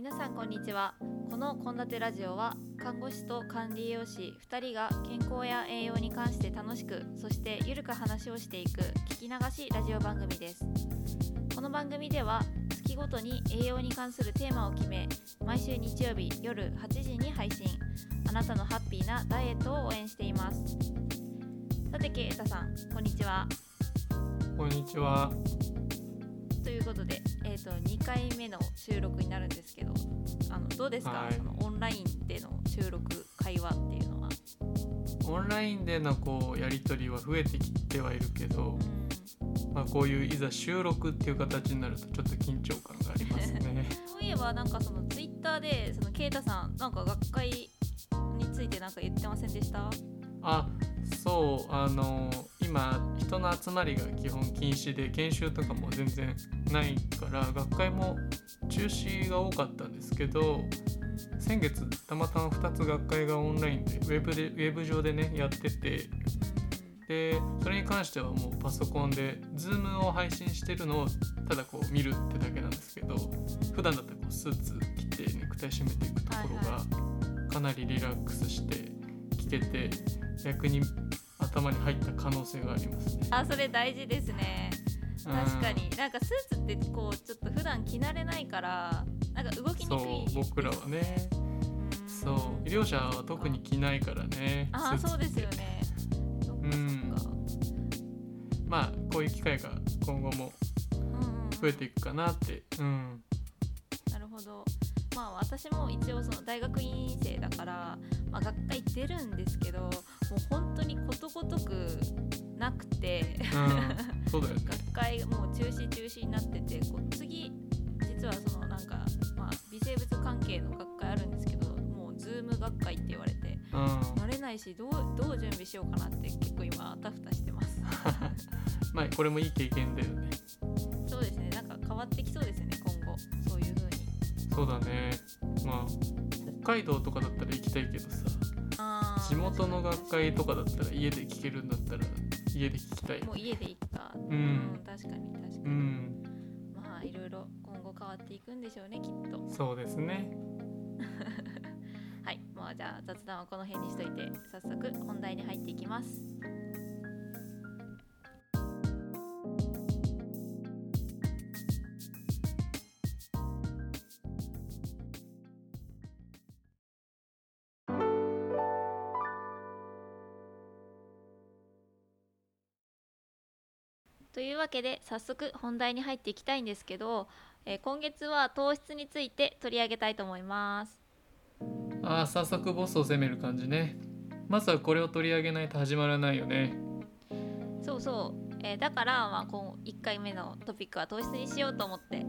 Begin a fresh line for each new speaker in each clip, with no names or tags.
皆さんこんにちは。この献立ラジオは看護師と管理栄養士2人が健康や栄養に関して楽しくそしてゆるく話をしていく聞き流しラジオ番組です。この番組では月ごとに栄養に関するテーマを決め毎週日曜日夜8時に配信。あなたのハッピーなダイエットを応援しています。さてケイタさんこんにちは。
こんにちは。
ということで、えー、と2回目の収録になるんですけどあのどうですか、
はい
そのオンラインでの収録会話っていうのは。
オンラインでのこうやり取りは増えてきてはいるけど、まあ、こういういざ収録っていう形になるとちょっと緊張感がありますね。
そういえばなんかそのツイッターでそのケイタさんなんか学会についてなんか言ってませんでした？
あそうあの今人の集まりが基本禁止で研修とかも全然ないから学会も中止が多かったんですけど先月たまたま2つ学会がオンラインでウェブでウェブ上でねやっててでそれに関してはもうパソコンで Zoom を配信してるのをただこう見るってだけなんですけど普段だったらこうスーツ着てネクタイ締めていくところがかなりリラックスして聞けて逆に頭に入った可能性がありますね。
あそれ大事ですね。
うん。
確かに。なんかスーツってこうちょっと普段着慣れないからなんか動きに
そ
くい、
う僕らはね。
うん。
そう。医療者は特に着ないからね
あそうですよね。
うん。まあこういう機会が今後も
うんうんうん。
増えていくかなって。うん。
なるほどまあ私も一応その大学院生だから、まあ、学会出るんですけどもう本当にことごとくなくて
うんそうだよね。
学会もう中止中止になっててこう次実はそのなんか、まあ、微生物関係の学会あるんですけどもうズーム学会って言われて
うん。
慣れないしどうどう準備しようかなって結構今あたふたしてます。
まあこれもいい経験だよね。
そうですね。なんか変わってきそうですね今後。そういう
そうだね。まあ北海道とかだったら行きたいけどさ。地元の学会とかだったら家で聞けるんだったら家で聞きたい。
もう家でいいか。
うん。
確かに確かに、
うん。
まあいろいろ今後変わっていくんでしょうねきっと。
そうですね。
はい。もうじゃあ雑談はこの辺にしといて早速本題に入っていきますというわけで早速本題に入っていきたいんですけど、えー今月は糖質について取り上げたいと思います。
ああ早速ボスを攻める感じね。まずはこれを取り上げないと始まらないよね。
そうそう、えーだから、まあ、こう1回目のトピックは糖質にしようと思って。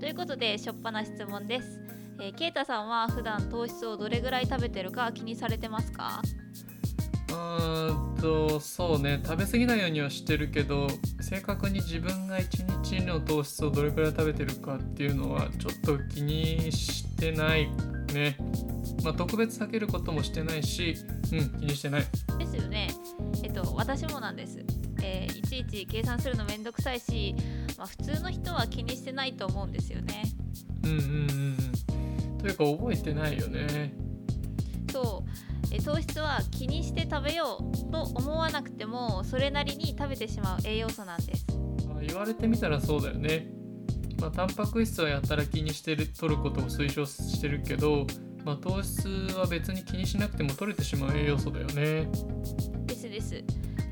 ということでしょっぱな質問です、えー、ケイタさんは普段糖質をどれぐらい食べてるか気にされてますか？
うーんとそうね。食べ過ぎないようにはしてるけど正確に自分が1日の糖質をどれくらい食べてるかっていうのはちょっと気にしてないね。まあ特別避けることもしてないしうん気にしてない。
ですよね。えっと私もなんです、えーいちいち計算するのめんどくさいし、まあ、普通の人は気にしてないと思うんですよね。
うんうんうんうん。というか覚えてないよね。
そうえ糖質は気にして食べようと思わなくてもそれなりに食べてしまう栄養素なんです。
あ言われてみたらそうだよね。まあタンパク質はやたら気にしてる取ることを推奨してるけどまあ糖質は別に気にしなくても取れてしまう栄養素だよね。
ですです、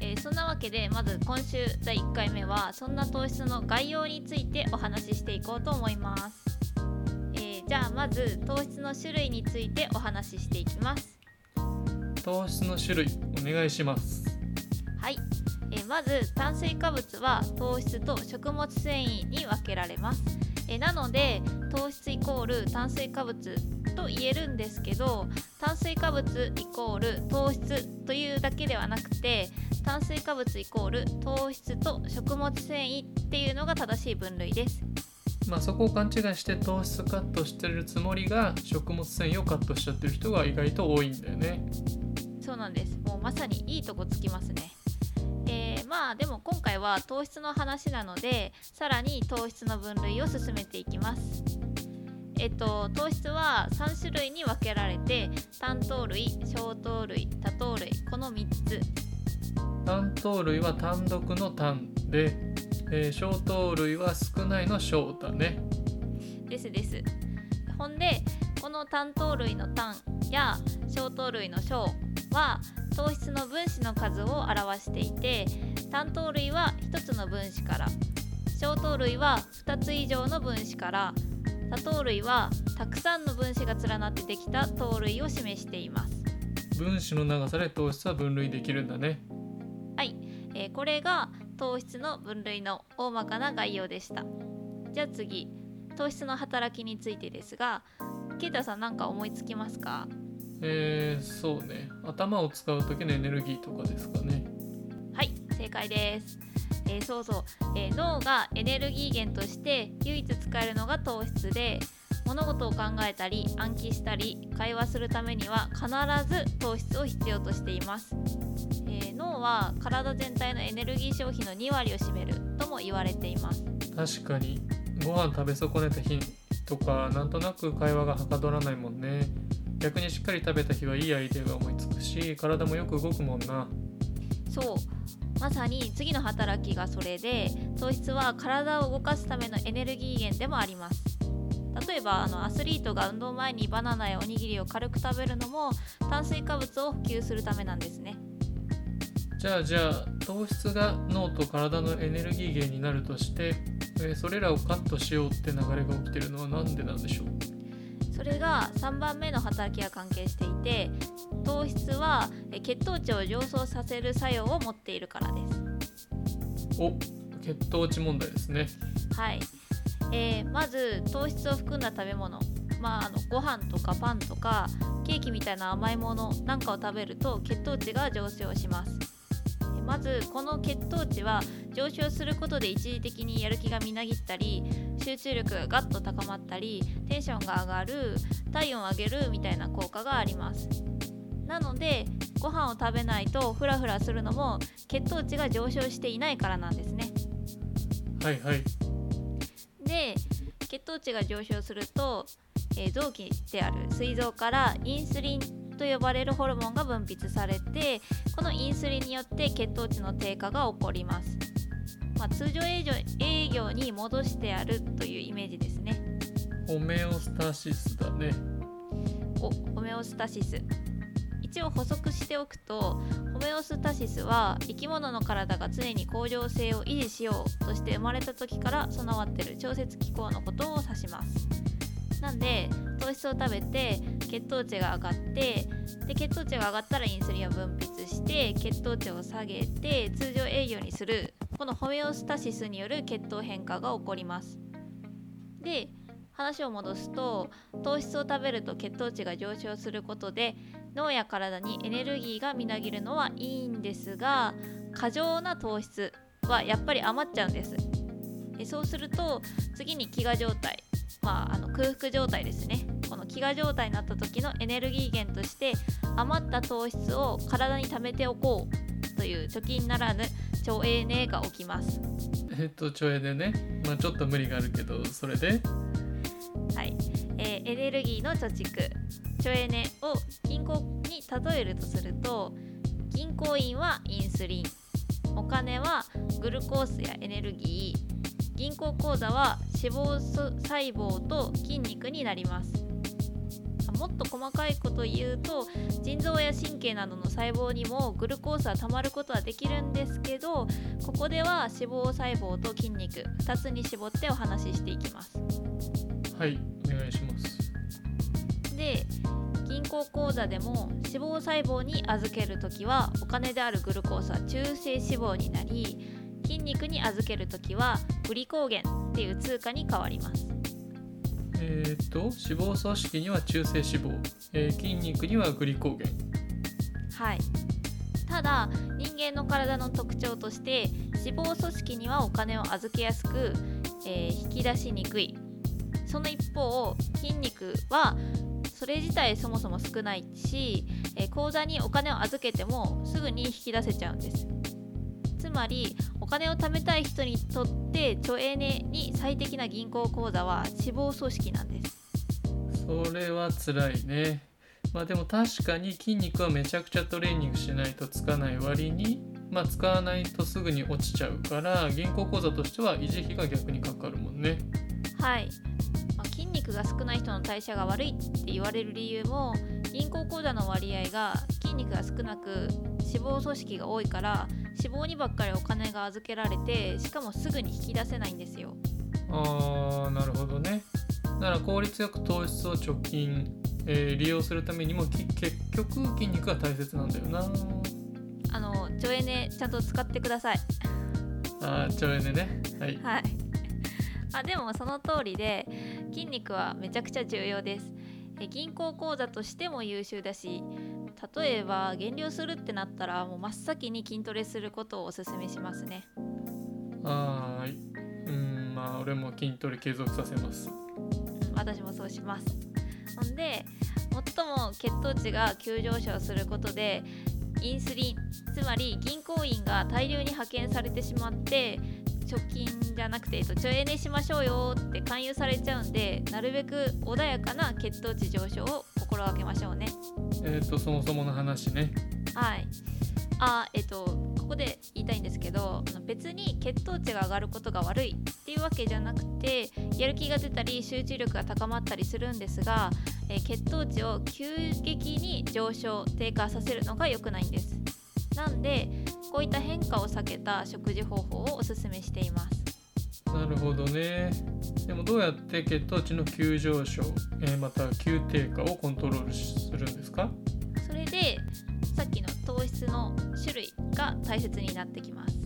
えーそんなわけでまず今週第1回目はそんな糖質の概要についてお話ししていこうと思います、えーじゃあまず糖質の種類についてお話ししていきます
糖質の種類お願いします。
はい、えーまず炭水化物は糖質と食物繊維に分けられます、えーなので糖質イコール炭水化物と言えるんですけど炭水化物イコール糖質というだけではなくて炭水化物イコール糖質と食物繊維っていうのが正しい分類です。
まあそこを勘違いして糖質カットしてるつもりが食物繊維をカットしちゃってる人が意外と多いんだよね
そうなんです。もうまさにいいとこつきますね。えーまあでも今回は糖質の話なのでさらに糖質の分類を進めていきます、えっと、糖質は3種類に分けられて単糖類小糖類多糖類この3つ。
単糖類は単独の単で、えー小糖類は少ないの小だね。
ですです。ほんでこの単糖類の単や小糖類の小は糖質の分子の数を表していて単糖類は1つの分子から小糖類は2つ以上の分子から多糖類はたくさんの分子が連なってできた糖類を示しています。
分子の長さで糖質は分類できるんだね。
はい、えーこれが糖質の分類の大まかな概要でした。じゃあ次糖質の働きについてですがケイタさん何か思いつきますか？
えー、そうね。頭を使う時のエネルギーとかですかね。
はい正解です、えーそうそう、えー脳がエネルギー源として唯一使えるのが糖質で物事を考えたり暗記したり会話するためには必ず糖質を必要としています、えー脳は体全体のエネルギー消費の2割を占めるとも言われています。
確かに。ご飯食べ損ねた日とかなんとなく会話がはかどらないもんね。逆にしっかり食べた日はいいアイデアが思いつくし体もよく動くもんな。
そう。まさに次の働きがそれで糖質は体を動かすためのエネルギー源でもあります。例えばあのアスリートが運動前にバナナやおにぎりを軽く食べるのも炭水化物を補給するためなんですね。
じゃあじゃあ糖質が脳と体のエネルギー源になるとして、えーそれらをカットしようって流れが起きてるのは何でなんでしょう？
それが3番目の働きが関係していて糖質はえ血糖値を上昇させる作用を持っているからです。
お血糖値問題ですね。
はい、えーまず糖質を含んだ食べ物。まああのご飯とかパンとかケーキみたいな甘いものなんかを食べると血糖値が上昇します。えまずこの血糖値は上昇することで一時的にやる気がみなぎったり集中力がガッと高まったりテンションが上がる体温を上げるみたいな効果があります。なのでご飯を食べないとフラフラするのも血糖値が上昇していないからなんですね。
はいはい。
で血糖値が上昇すると、えー臓器である膵臓からインスリンと呼ばれるホルモンが分泌されてこのインスリンによって血糖値の低下が起こります、まあ、通常営業営業に戻してやるというイメージですね。
ホメオスタシスだね。
おホメオスタシス。一応補足しておくとホメオスタシスは生き物の体が常に恒常性を維持しようとして生まれた時から備わってる調節機構のことを指します。なんで糖質を食べて血糖値が上がってで血糖値が上がったらインスリンを分泌して血糖値を下げて通常営業にするこのホメオスタシスによる血糖変化が起こります。で話を戻すと糖質を食べると血糖値が上昇することで脳や体にエネルギーがみなぎるのはいいんですが過剰な糖質はやっぱり余っちゃうんです。でそうすると次に飢餓状態まああの空腹状態ですね。この飢餓状態になった時のエネルギー源として余った糖質を体に貯めておこうという貯金ならぬ腸エネが起きます。
えっとちょえでねまあちょっと無理があるけどそれで？
はい、えーエネルギーの貯蓄。省エネを銀行に例えるとすると銀行員はインスリン。お金はグルコースやエネルギー。銀行口座は脂肪素細胞と筋肉になります。あもっと細かいこと言うと腎臓や神経などの細胞にもグルコースはたまることはできるんですけどここでは脂肪細胞と筋肉2つに絞ってお話ししていきます。
はいお願いします。
で銀行口座でも脂肪細胞に預けるときはお金であるグルコースは中性脂肪になり筋肉に預けるときはグリコーゲンっていう通貨に変わります
えーっと脂肪組織には中性脂肪、えー筋肉にはグリコーゲン。
はい。ただ人間の体の特徴として脂肪組織にはお金を預けやすく、えー引き出しにくい。その一方筋肉はそれ自体そもそも少ないし、えー口座にお金を預けてもすぐに引き出せちゃうんです。まりお金を貯めたい人にとって貯エネに最適な銀行口座は脂肪組織なんです。
それは辛いね。まあでも確かに筋肉はめちゃくちゃトレーニングしないとつかない割にまあ使わないとすぐに落ちちゃうから銀行口座としては維持費が逆にかかるもんね。
はい、まあ、筋肉が少ない人の代謝が悪いって言われる理由も銀行口座の割合が筋肉が少なく脂肪組織が多いから脂肪にばっかりお金が預けられてしかもすぐに引き出せないんですよ。
あーなるほどね。だから効率よく糖質を貯金、えー利用するためにもき結局筋肉が大切なんだよな。
あの省エネちゃんと使ってください。
あーちょいね。ねはい。
はい。あでもその通りで筋肉はめちゃくちゃ重要です。え銀行口座としても優秀だし例えば減量するってなったらもう真っ先に筋トレすることをおすすめしますね。
はーい。うんまあ俺も筋トレ継続させます。
うん私もそうします。ほんで最も血糖値が急上昇することでインスリンつまり銀行員が大量に派遣されてしまって貯金じゃなくて、えっと、省エネしましょうよって勧誘されちゃうんでなるべく穏やかな血糖値上昇を心がけましょうね
えっ、とそもそもの話ね。
はい。あえっとここで言いたいんですけど別に血糖値が上がることが悪いっていうわけじゃなくてやる気が出たり集中力が高まったりするんですが、え血糖値を急激に上昇低下させるのが良くないんです。なんでこういった変化を避けた食事方法をおすすめしています。
なるほどね。でもどうやって血糖値の急上昇、えーまた急低下をコントロールするんですか？
それでさっきの糖質の種類が大切になってきます。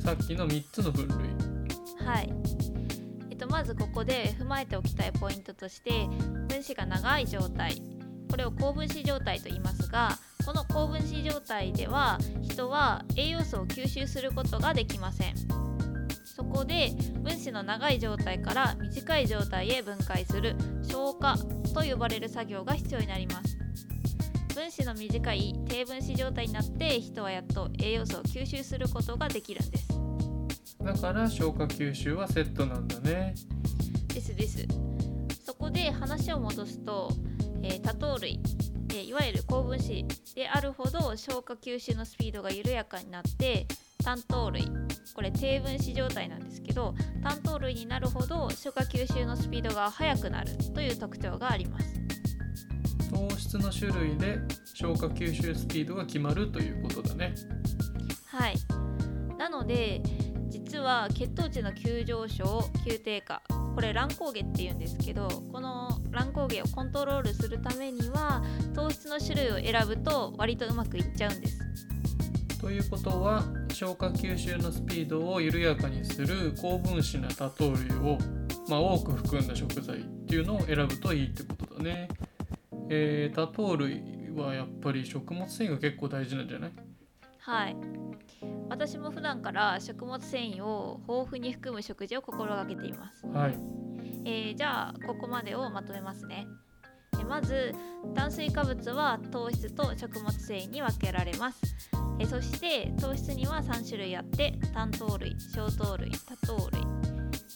さっきの3つの分類。
はい。えっと、まずここで踏まえておきたいポイントとして分子が長い状態。これを高分子状態と言いますがこの高分子状態では人は栄養素を吸収することができませんそこで分子の長い状態から短い状態へ分解する消化と呼ばれる作業が必要になります。分子の短い低分子状態になって人はやっと栄養素を吸収することができるんです。
だから消化吸収はセットなんだね。
ですです。そこで話を戻すと、えー多糖類、えーいわゆる高分子であるほど消化吸収のスピードが緩やかになって単糖類。これ低分子状態なんですけど単糖類になるほど消化吸収のスピードが速くなるという特徴があります。
糖質の種類で消化吸収スピードが決まるということだね。
はい。なので実は血糖値の急上昇急低下これ乱高下っていうんですけどこの乱高下をコントロールするためには糖質の種類を選ぶと割とうまくいっちゃうんです。
ということは消化吸収のスピードを緩やかにする高分子な多糖類を、まあ、多く含んだ食材っていうのを選ぶといいってことだね。えー、多糖類はやっぱり食物繊維が結構大事なんじゃない？
はい私も普段から食物繊維を豊富に含む食事を心がけています
はい。
えーじゃあここまでをまとめますねえまず炭水化物は糖質と食物繊維に分けられます。えそして糖質には3種類あって単糖類小糖類多糖類。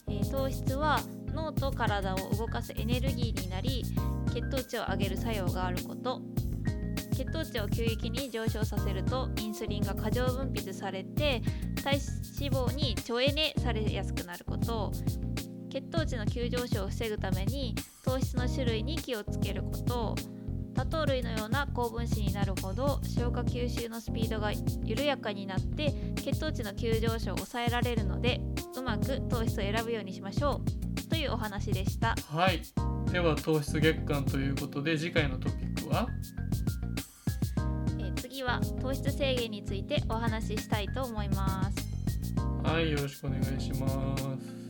え糖質は脳と体を動かすエネルギーになり血糖値を上げる作用があること。血糖値を急激に上昇させるとインスリンが過剰分泌されて体脂肪に省エネされやすくなること。血糖値の急上昇を防ぐために糖質の種類に気をつけること多糖類のような高分子になるほど消化吸収のスピードが緩やかになって血糖値の急上昇を抑えられるのでうまく糖質を選ぶようにしましょうというお話でした
はい。では糖質月間ということで次回のトピックは？
えー次は糖質制限についてお話ししたいと思います
はい。よろしくお願いします。